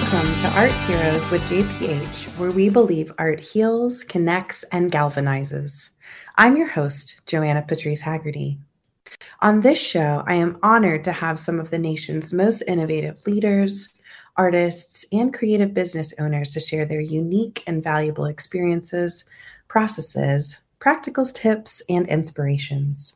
Welcome to Art Heroes with JPH, where we believe art heals, connects, and galvanizes. I'm your host, Joanna Patrice Haggerty. On this show, I am honored to have some of the nation's most innovative leaders, artists, and creative business owners to share their unique and valuable experiences, processes, practical tips, and inspirations.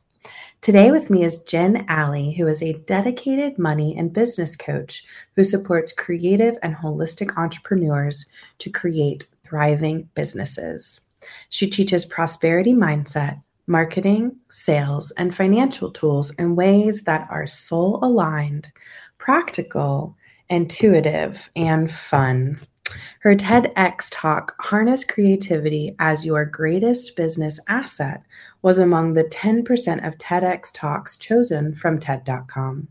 Today with me is Jen Aly, who is a dedicated money and business coach who supports creative and holistic entrepreneurs to create thriving businesses. She teaches prosperity mindset, marketing, sales, and financial tools in ways that are soul aligned, practical, intuitive, and fun. Her TEDx talk, Harness Creativity as Your Greatest Business Asset, was among the 10% of TEDx talks chosen from TED.com.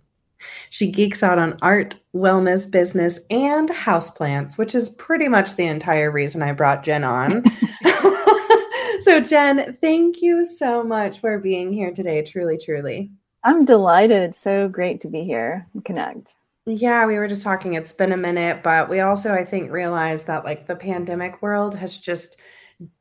She geeks out on art, wellness, business, and houseplants, which is pretty much the entire reason I brought Jen on. so, Jen, thank you so much for being here today. Truly, truly. I'm delighted. It's so great to be here and connect. Yeah, we were just talking. It's been a minute, but we also, I think, realized that like the pandemic world has just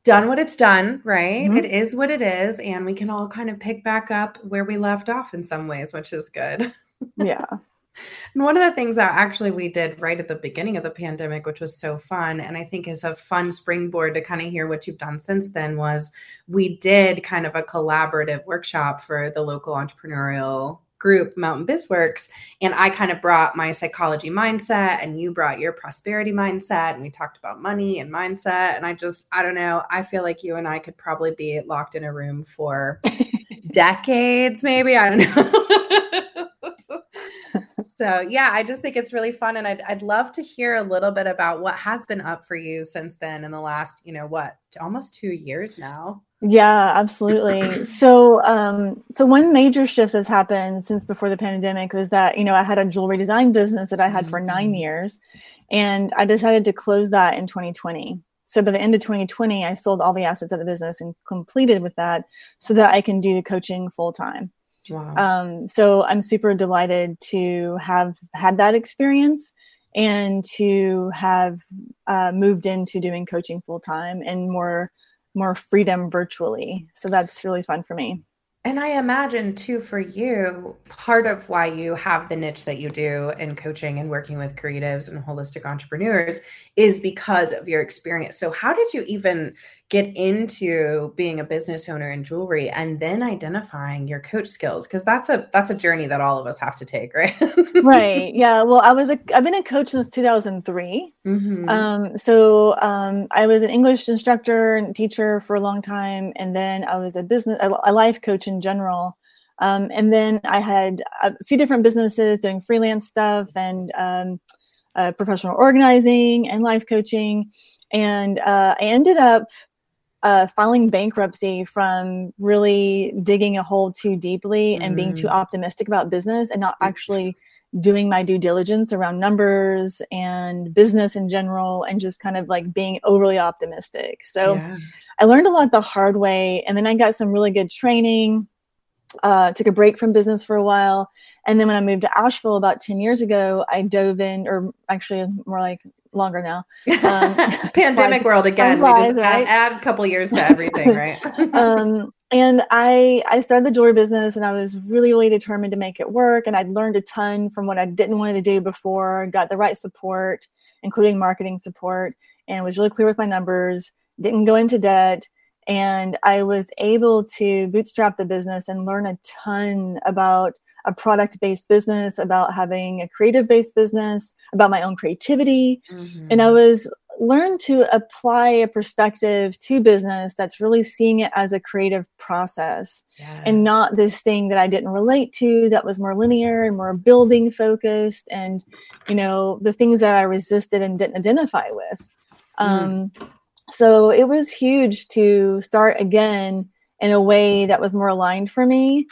done what it's done, right? Mm-hmm. It is what it is. And we can all kind of pick back up where we left off in some ways, which is good. Yeah. and one of the things that actually we did right at the beginning of the pandemic, which was so fun, and I think is a fun springboard to kind of hear what you've done since then, was we did kind of a collaborative workshop for the local entrepreneurial group, Mountain BizWorks, and I kind of brought my psychology mindset, and you brought your prosperity mindset, and we talked about money and mindset. And I just, I don't know, I feel like you and I could probably be locked in a room for decades, maybe. I don't know. so yeah, I just think it's really fun, and I'd I'd love to hear a little bit about what has been up for you since then in the last, you know, what almost two years now. Yeah, absolutely. so, um, so one major shift that's happened since before the pandemic was that you know I had a jewelry design business that I had for nine mm-hmm. years, and I decided to close that in 2020. So by the end of 2020, I sold all the assets of the business and completed with that, so that I can do the coaching full time. Wow. Um, so I'm super delighted to have had that experience and to have uh, moved into doing coaching full time and more more freedom virtually. So that's really fun for me. And I imagine too for you, part of why you have the niche that you do in coaching and working with creatives and holistic entrepreneurs is because of your experience. So, how did you even get into being a business owner in jewelry and then identifying your coach skills because that's a that's a journey that all of us have to take right? Right yeah well i was a i've been a coach since 2003 mm-hmm. um, so um, i was an english instructor and teacher for a long time and then i was a business a, a life coach in general. Um, and then i had a few different businesses doing freelance stuff and um, uh, professional organizing and life coaching. And uh, i ended up uh, filing bankruptcy from really digging a hole too deeply and being too mm. optimistic about business and not actually doing my due diligence around numbers and business in general and just kind of like being overly optimistic. So yeah. I learned a lot the hard way and then I got some really good training. Uh, took a break from business for a while. And then when I moved to Asheville about 10 years ago, I dove in, or actually more like longer now. Um, Pandemic world again. we just right? add, add, a couple years to everything, right? um, and I I started the jewelry business, and I was really really determined to make it work. And I'd learned a ton from what I didn't want to do before. Got the right support, including marketing support, and was really clear with my numbers. Didn't go into debt. And I was able to bootstrap the business and learn a ton about a product based business, about having a creative based business, about my own creativity. Mm-hmm. And I was learned to apply a perspective to business that's really seeing it as a creative process yes. and not this thing that I didn't relate to that was more linear and more building focused and you know the things that I resisted and didn't identify with. Mm. Um, so it was huge to start again in a way that was more aligned for me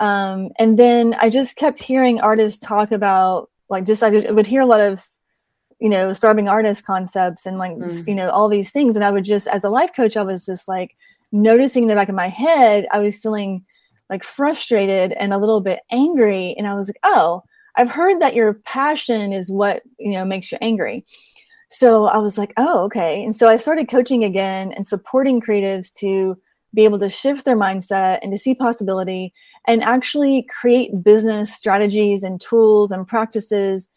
um, and then I just kept hearing artists talk about like just I would hear a lot of you know starving artist concepts and like mm. you know all these things and I would just as a life coach I was just like noticing in the back of my head I was feeling like frustrated and a little bit angry and I was like oh I've heard that your passion is what, you know, makes you angry. So I was like, oh, okay. And so I started coaching again and supporting creatives to be able to shift their mindset and to see possibility and actually create business strategies and tools and practices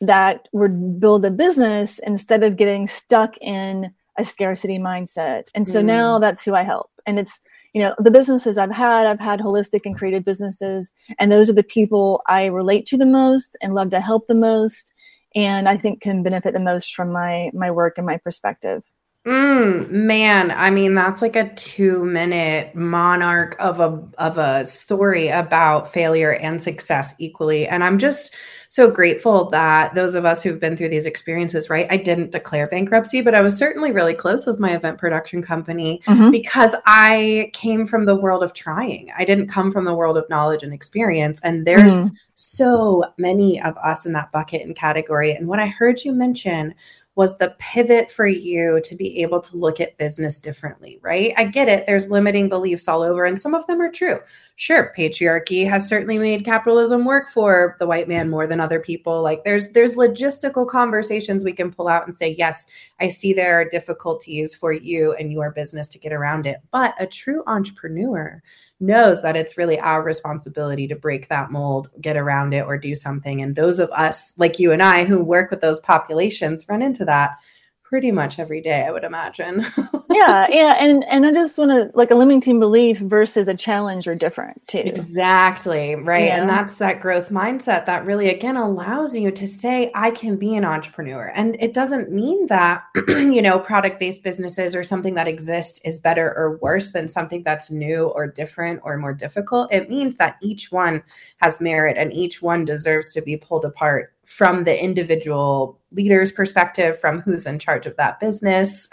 that would build a business instead of getting stuck in a scarcity mindset. And so mm. now that's who I help. And it's, you know, the businesses I've had, I've had holistic and creative businesses, and those are the people I relate to the most and love to help the most and I think can benefit the most from my my work and my perspective. Mm, man, I mean that's like a 2-minute monarch of a of a story about failure and success equally and I'm just so grateful that those of us who've been through these experiences, right? I didn't declare bankruptcy, but I was certainly really close with my event production company mm-hmm. because I came from the world of trying. I didn't come from the world of knowledge and experience. And there's mm-hmm. so many of us in that bucket and category. And what I heard you mention was the pivot for you to be able to look at business differently, right? I get it. There's limiting beliefs all over, and some of them are true. Sure, patriarchy has certainly made capitalism work for the white man more than other people. Like there's there's logistical conversations we can pull out and say, yes, I see there are difficulties for you and your business to get around it. But a true entrepreneur knows that it's really our responsibility to break that mold, get around it, or do something. And those of us, like you and I, who work with those populations, run into that pretty much every day, I would imagine. yeah, yeah, and and I just want to like a limiting belief versus a challenge are different too. Exactly, right. Yeah. And that's that growth mindset that really again allows you to say I can be an entrepreneur. And it doesn't mean that, you know, product-based businesses or something that exists is better or worse than something that's new or different or more difficult. It means that each one has merit and each one deserves to be pulled apart from the individual leader's perspective, from who's in charge of that business.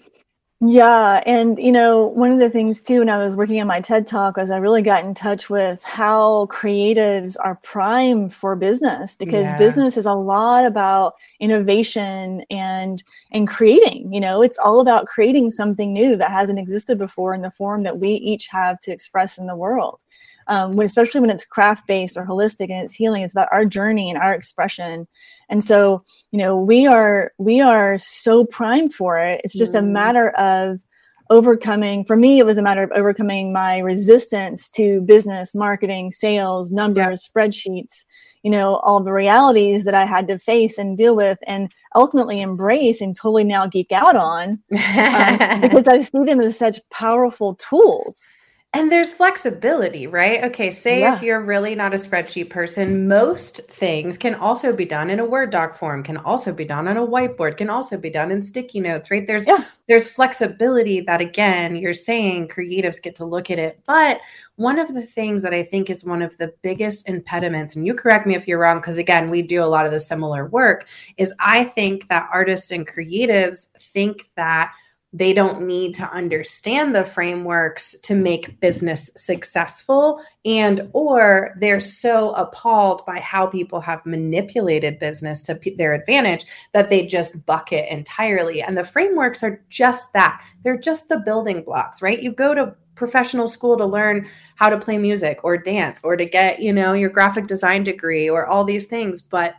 yeah. And, you know, one of the things too, when I was working on my TED talk, was I really got in touch with how creatives are prime for business because yeah. business is a lot about innovation and and creating you know it's all about creating something new that hasn't existed before in the form that we each have to express in the world um, when especially when it's craft based or holistic and it's healing it's about our journey and our expression and so you know we are we are so primed for it it's just mm. a matter of overcoming for me it was a matter of overcoming my resistance to business marketing sales numbers yeah. spreadsheets you know all the realities that i had to face and deal with and ultimately embrace and totally now geek out on um, because i see them as such powerful tools and there's flexibility, right? Okay, say yeah. if you're really not a spreadsheet person, most things can also be done in a Word doc form, can also be done on a whiteboard, can also be done in sticky notes, right? There's yeah. there's flexibility that again, you're saying creatives get to look at it. But one of the things that I think is one of the biggest impediments, and you correct me if you're wrong, because again, we do a lot of the similar work, is I think that artists and creatives think that they don't need to understand the frameworks to make business successful and or they're so appalled by how people have manipulated business to p- their advantage that they just bucket entirely. And the frameworks are just that. They're just the building blocks right? You go to professional school to learn how to play music or dance or to get you know your graphic design degree or all these things but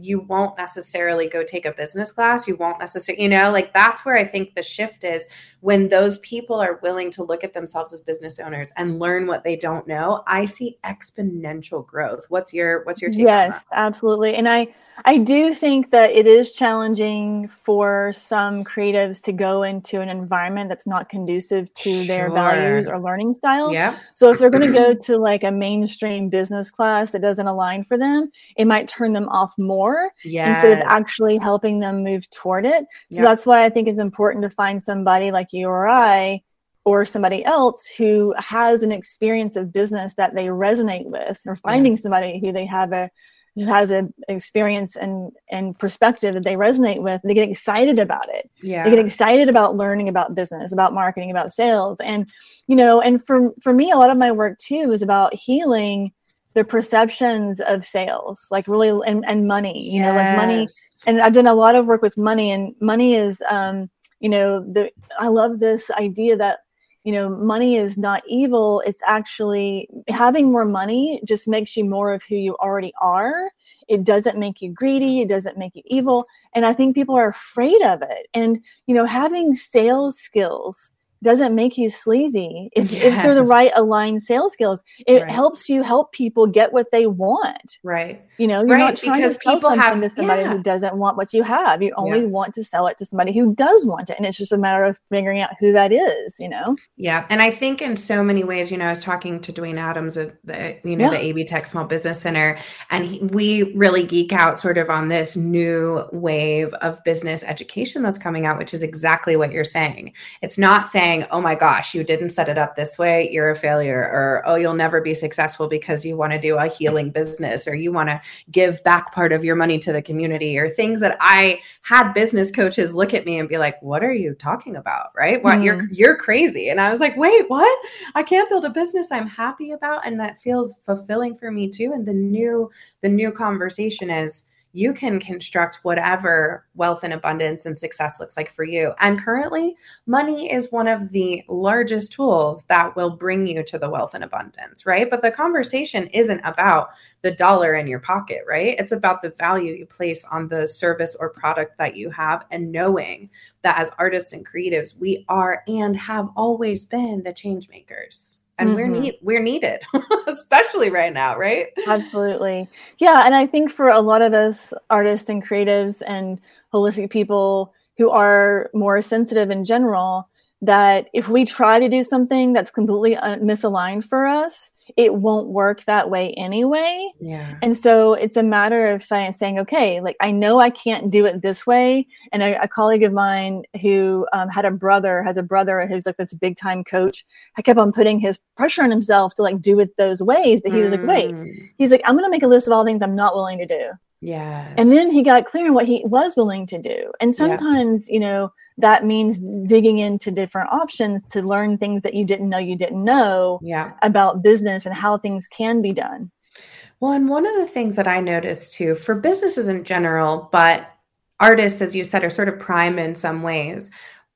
you won't necessarily go take a business class. You won't necessarily, you know, like that's where I think the shift is when those people are willing to look at themselves as business owners and learn what they don't know. I see exponential growth. What's your what's your take? Yes, absolutely. And I I do think that it is challenging for some creatives to go into an environment that's not conducive to sure. their values or learning styles. Yeah. So if they're going to go to like a mainstream business class that doesn't align for them, it might turn them off more yes. instead of actually helping them move toward it. So yep. that's why I think it's important to find somebody like you or I or somebody else who has an experience of business that they resonate with or finding yeah. somebody who they have a who has an experience and and perspective that they resonate with they get excited about it yeah they get excited about learning about business about marketing about sales and you know and for for me a lot of my work too is about healing the perceptions of sales like really and, and money you yes. know like money and i've done a lot of work with money and money is um you know the i love this idea that you know money is not evil. It's actually having more money just makes you more of who you already are. It doesn't make you greedy. It doesn't make you evil. And i think people are afraid of it. And you know having sales skills doesn't make you sleazy if, yes. if they're the right aligned sales skills it right. helps you help people get what they want right you know you're right, not trying because to sell people something have, to somebody yeah. who doesn't want what you have you only yeah. want to sell it to somebody who does want it and it's just a matter of figuring out who that is you know yeah and i think in so many ways you know i was talking to dwayne adams at the you know yeah. the A-B Tech small business center and he, we really geek out sort of on this new wave of business education that's coming out which is exactly what you're saying it's not saying saying, oh my gosh, you didn't set it up this way, you're a failure, or oh, you'll never be successful because you want to do a healing business, or you want to give back part of your money to the community, or things that I had business coaches look at me and be like, what are you talking about? Right? What mm-hmm. you're you're crazy. And I was like, wait, what? I can't build a business I'm happy about and that feels fulfilling for me too. And the new the new conversation is you can construct whatever wealth and abundance and success looks like for you. And currently, money is one of the largest tools that will bring you to the wealth and abundance, right? But the conversation isn't about the dollar in your pocket, right? It's about the value you place on the service or product that you have and knowing that as artists and creatives, we are and have always been the change makers and mm-hmm. we're need we're needed especially right now right absolutely yeah and i think for a lot of us artists and creatives and holistic people who are more sensitive in general that if we try to do something that's completely misaligned for us it won't work that way anyway. Yeah. And so it's a matter of saying, okay, like I know I can't do it this way. And a, a colleague of mine who um, had a brother, has a brother who's like this big time coach, I kept on putting his pressure on himself to like do it those ways. But he was like, wait, mm. he's like, I'm going to make a list of all things I'm not willing to do. Yeah. And then he got clear on what he was willing to do. And sometimes, yeah. you know, that means digging into different options to learn things that you didn't know you didn't know yeah. about business and how things can be done. Well, and one of the things that I noticed too for businesses in general, but artists, as you said, are sort of prime in some ways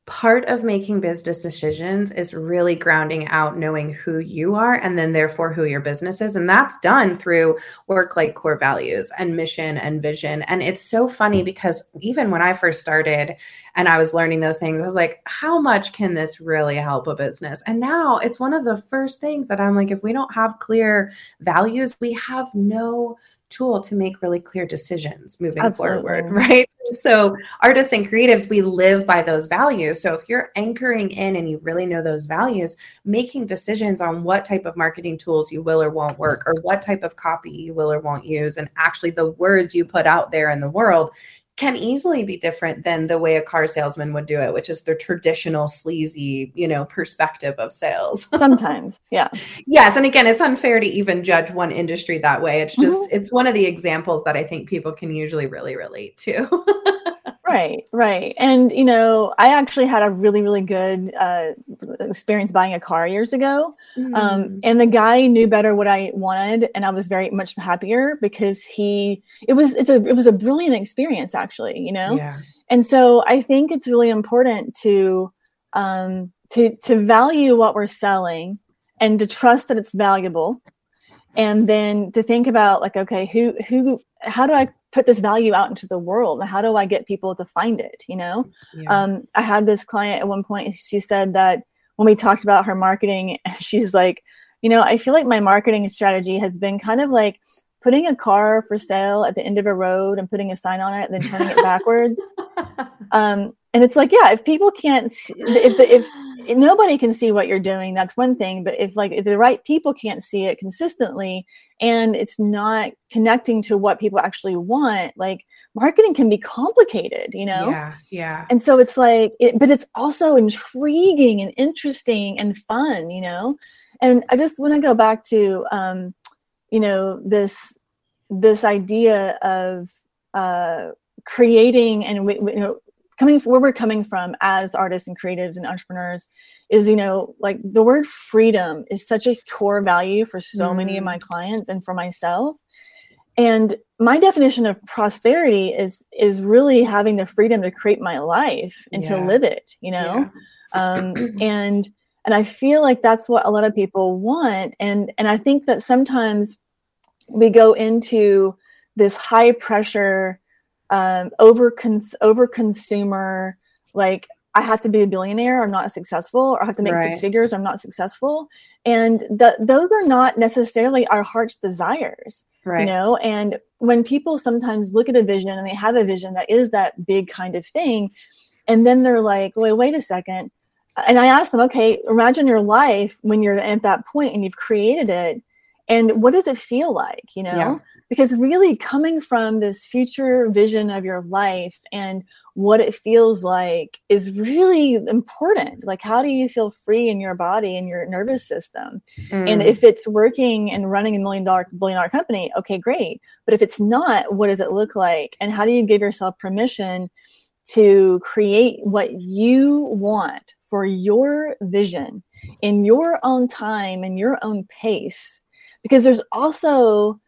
part of making business decisions is really grounding out knowing who you are and then therefore who your business is. And that's done through work like core values and mission and vision. And it's so funny because even when i first started and i was learning those things i was like how much can this really help a business? And now it's one of the first things that i'm like if we don't have clear values we have no tool to make really clear decisions moving Absolutely. forward, right? So, artists and creatives, we live by those values. So, if you're anchoring in and you really know those values, making decisions on what type of marketing tools you will or won't work, or what type of copy you will or won't use, and actually the words you put out there in the world can easily be different than the way a car salesman would do it, which is the traditional sleazy, you know, perspective of sales. Sometimes, yeah. yes, and again, it's unfair to even judge one industry that way. It's just mm-hmm. it's one of the examples that I think people can usually really relate to. Right, right. And, you know, I actually had a really, really good uh, experience buying a car years ago. Mm. Um, and the guy knew better what I wanted. And I was very much happier because he, it was, it's a, it was a brilliant experience actually, you know? Yeah. And so I think it's really important to, um, to, to value what we're selling and to trust that it's valuable and then to think about like okay who who how do i put this value out into the world how do i get people to find it you know yeah. um, i had this client at one point she said that when we talked about her marketing she's like you know i feel like my marketing strategy has been kind of like putting a car for sale at the end of a road and putting a sign on it and then turning it backwards um, and it's like yeah if people can't see, if the, if nobody can see what you're doing that's one thing but if like if the right people can't see it consistently and it's not connecting to what people actually want like marketing can be complicated you know? Yeah yeah. And so it's like it, but it's also intriguing and interesting and fun you know? And i just want to go back to um you know this this idea of uh creating and you know coming where we're coming from as artists and creatives and entrepreneurs is you know like the word freedom is such a core value for so mm. many of my mm. clients and for myself and my definition of prosperity is is really having the freedom to create my life and yeah. to live it you know yeah. um, and and i feel like that's what a lot of people want and and i think that sometimes we go into this high pressure um, over cons- over consumer like I have to be a billionaire, I'm not successful, or I have to make right. six figures, I'm not successful. And that those are not necessarily our heart's desires. Right. You know, and when people sometimes look at a vision and they have a vision that is that big kind of thing, and then they're like, wait, wait a second. And I ask them, okay, imagine your life when you're at that point and you've created it. And what does it feel like? You know? Yeah because really coming from this future vision of your life and what it feels like is really important. Like how do you feel free in your body and your nervous system? Mm. and if it's working and running a million dollar billion dollar company okay great. But if it's not what does it look like? And how do you give yourself permission to create what you want for your vision in your own time and your own pace? Because there's also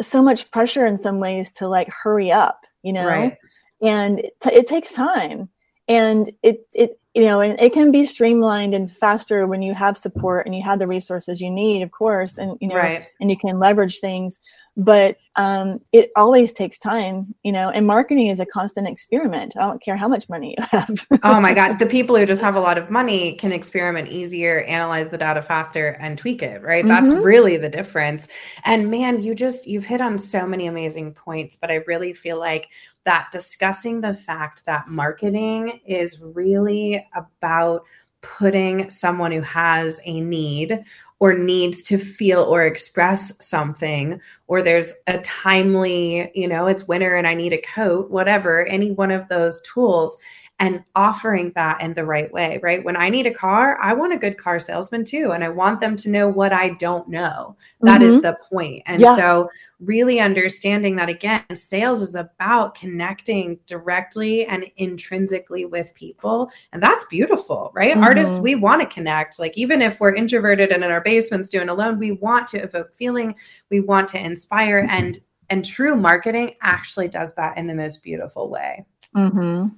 so much pressure in some ways to like hurry up, you know, right. and it, t- it takes time and it it you know and it can be streamlined and faster when you have support and you have the resources you need of course and you know right. and you can leverage things but um, it always takes time you know and marketing is a constant experiment. I don't care how much money you have. Oh my god the people who just have a lot of money can experiment easier analyze the data faster and tweak it right? Mm-hmm. that's really the difference. And man you just you've hit on so many amazing points but i really feel like that discussing the fact that marketing is really about putting someone who has a need or needs to feel or express something or there's a timely you know it's winter and i need a coat whatever any one of those tools and offering that in the right way, right? When I need a car, I want a good car salesman too. And I want them to know what I don't know. That mm-hmm. is the point. And yeah. so, really understanding that again, sales is about connecting directly and intrinsically with people. And that's beautiful, right? Mm-hmm. Artists, we want to connect. Like, even if we're introverted and in our basements doing alone, we want to evoke feeling, we want to inspire. Mm-hmm. And and true marketing actually does that in the most beautiful way. Mm-hmm.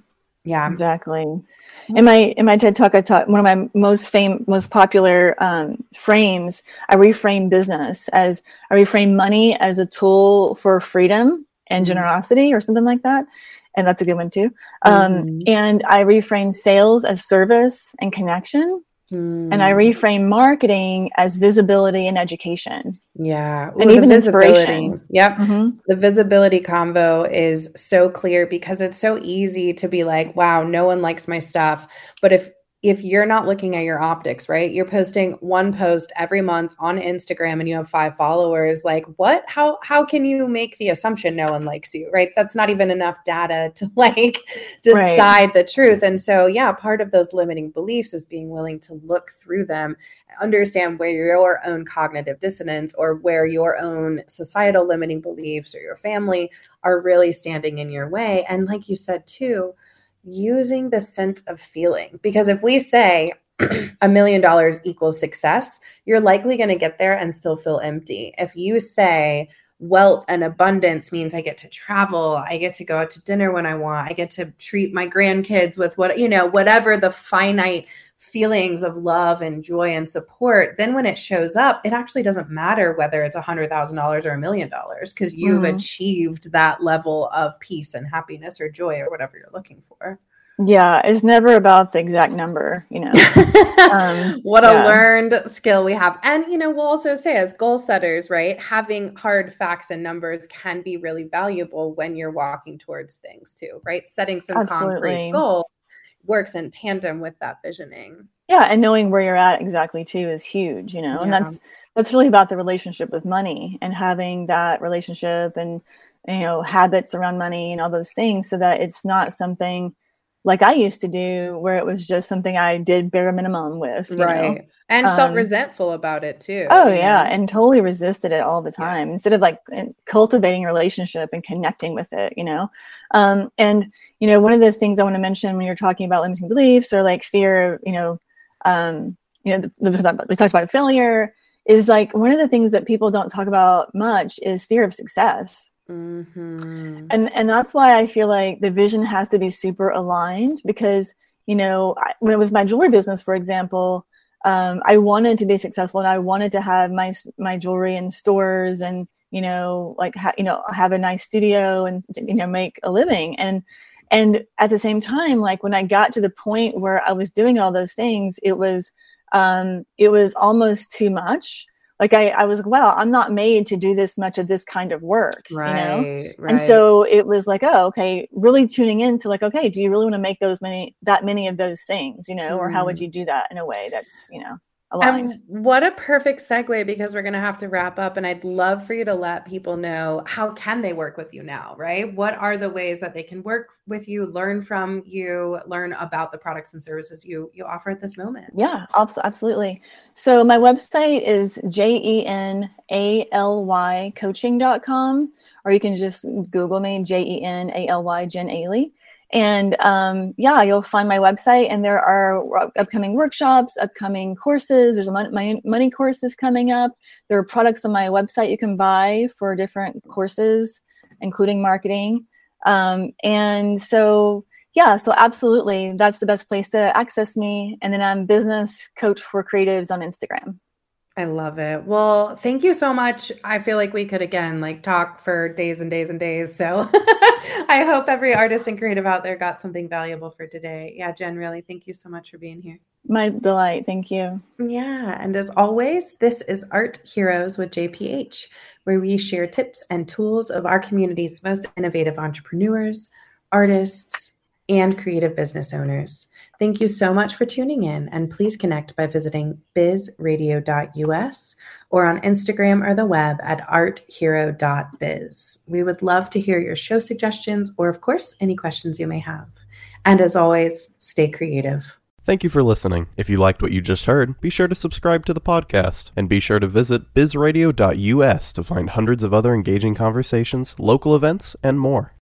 Yeah, exactly. In my in my TED talk, I taught one of my most fame, most popular um, frames. I reframe business as I reframe money as a tool for freedom and mm-hmm. generosity, or something like that. And that's a good one too. Um, mm-hmm. And I reframe sales as service and connection. And I reframe marketing as visibility and education. Yeah. Ooh, and even inspiration. Yep. Mm-hmm. The visibility combo is so clear because it's so easy to be like, wow, no one likes my stuff. But if if you're not looking at your optics, right? You're posting one post every month on Instagram and you have 5 followers, like what how how can you make the assumption no one likes you, right? That's not even enough data to like decide right. the truth. And so, yeah, part of those limiting beliefs is being willing to look through them, understand where your own cognitive dissonance or where your own societal limiting beliefs or your family are really standing in your way. And like you said too, using the sense of feeling. Because if we say a million dollars equals success, you're likely going to get there and still feel empty. If you say, wealth and abundance means I get to travel, I get to go out to dinner when I want, I get to treat my grandkids with what, you know, whatever the finite feelings of love and joy and support, then when it shows up, it actually doesn't matter whether it's a $100,000 or a million dollars because you've mm-hmm. achieved that level of peace and happiness or joy or whatever you're looking for. Yeah, it's never about the exact number, you know. um, what yeah. a learned skill we have. And, you know, we'll also say as goal setters, right, having hard facts and numbers can be really valuable when you're walking towards things too, right? Setting some Absolutely. concrete goals works in tandem with that visioning. Yeah, and knowing where you're at exactly too is huge, you know. Yeah. And that's that's really about the relationship with money and having that relationship and you know habits around money and all those things so that it's not something like I used to do, where it was just something I did bare minimum with, right? Know? And um, felt resentful about it too. Oh yeah, know? and totally resisted it all the time yeah. instead of like cultivating a relationship and connecting with it, you know. Um, and you know, one of the things I want to mention when you're talking about limiting beliefs or like fear, you know, um, you know, the, the, we talked about failure is like one of the things that people don't talk about much is fear of success Mm-hmm. And and that's why I feel like the vision has to be super aligned because you know I, when it was my jewelry business, for example, um, I wanted to be successful and I wanted to have my my jewelry in stores and you know, like ha- you know, have a nice studio and you know, make a living. And and at the same time, like when I got to the point where I was doing all those things, it was um, it was almost too much. Like I, I was like, wow, I'm not made to do this much of this kind of work, right, you know. Right. And so it was like, oh, okay, really tuning into like, okay, do you really want to make those many that many of those things, you know, mm. or how would mm. you do that in a way that's, you know, aligned. Um, what a perfect segue because we're going to have to wrap up and I'd love for you to let people know how can they work with you now, right? What are the ways that they can work with you, learn from you, learn about the products and services you you offer at this moment? Yeah, absolutely. So my website is jenaly coaching.com or you can just google me J E N A L Y Jen Aly and um, yeah, you'll find my website, and there are upcoming workshops, upcoming courses. There's a mon- my money courses coming up. There are products on my website you can buy for different courses, including marketing. Um, and so, yeah, so absolutely, that's the best place to access me. And then I'm business coach for creatives on Instagram. I love it. Well, thank you so much. I feel like we could again like talk for days and days and days. So I hope every artist and creative out there got something valuable for today. Yeah, Jen, really, thank you so much for being here. My delight. Thank you. Yeah. And as always, this is Art Heroes with JPH, where we share tips and tools of our community's most innovative entrepreneurs, artists, and creative business owners. Thank you so much for tuning in, and please connect by visiting bizradio.us or on Instagram or the web at arthero.biz. We would love to hear your show suggestions or, of course, any questions you may have. And as always, stay creative. Thank you for listening. If you liked what you just heard, be sure to subscribe to the podcast and be sure to visit bizradio.us to find hundreds of other engaging conversations, local events, and more.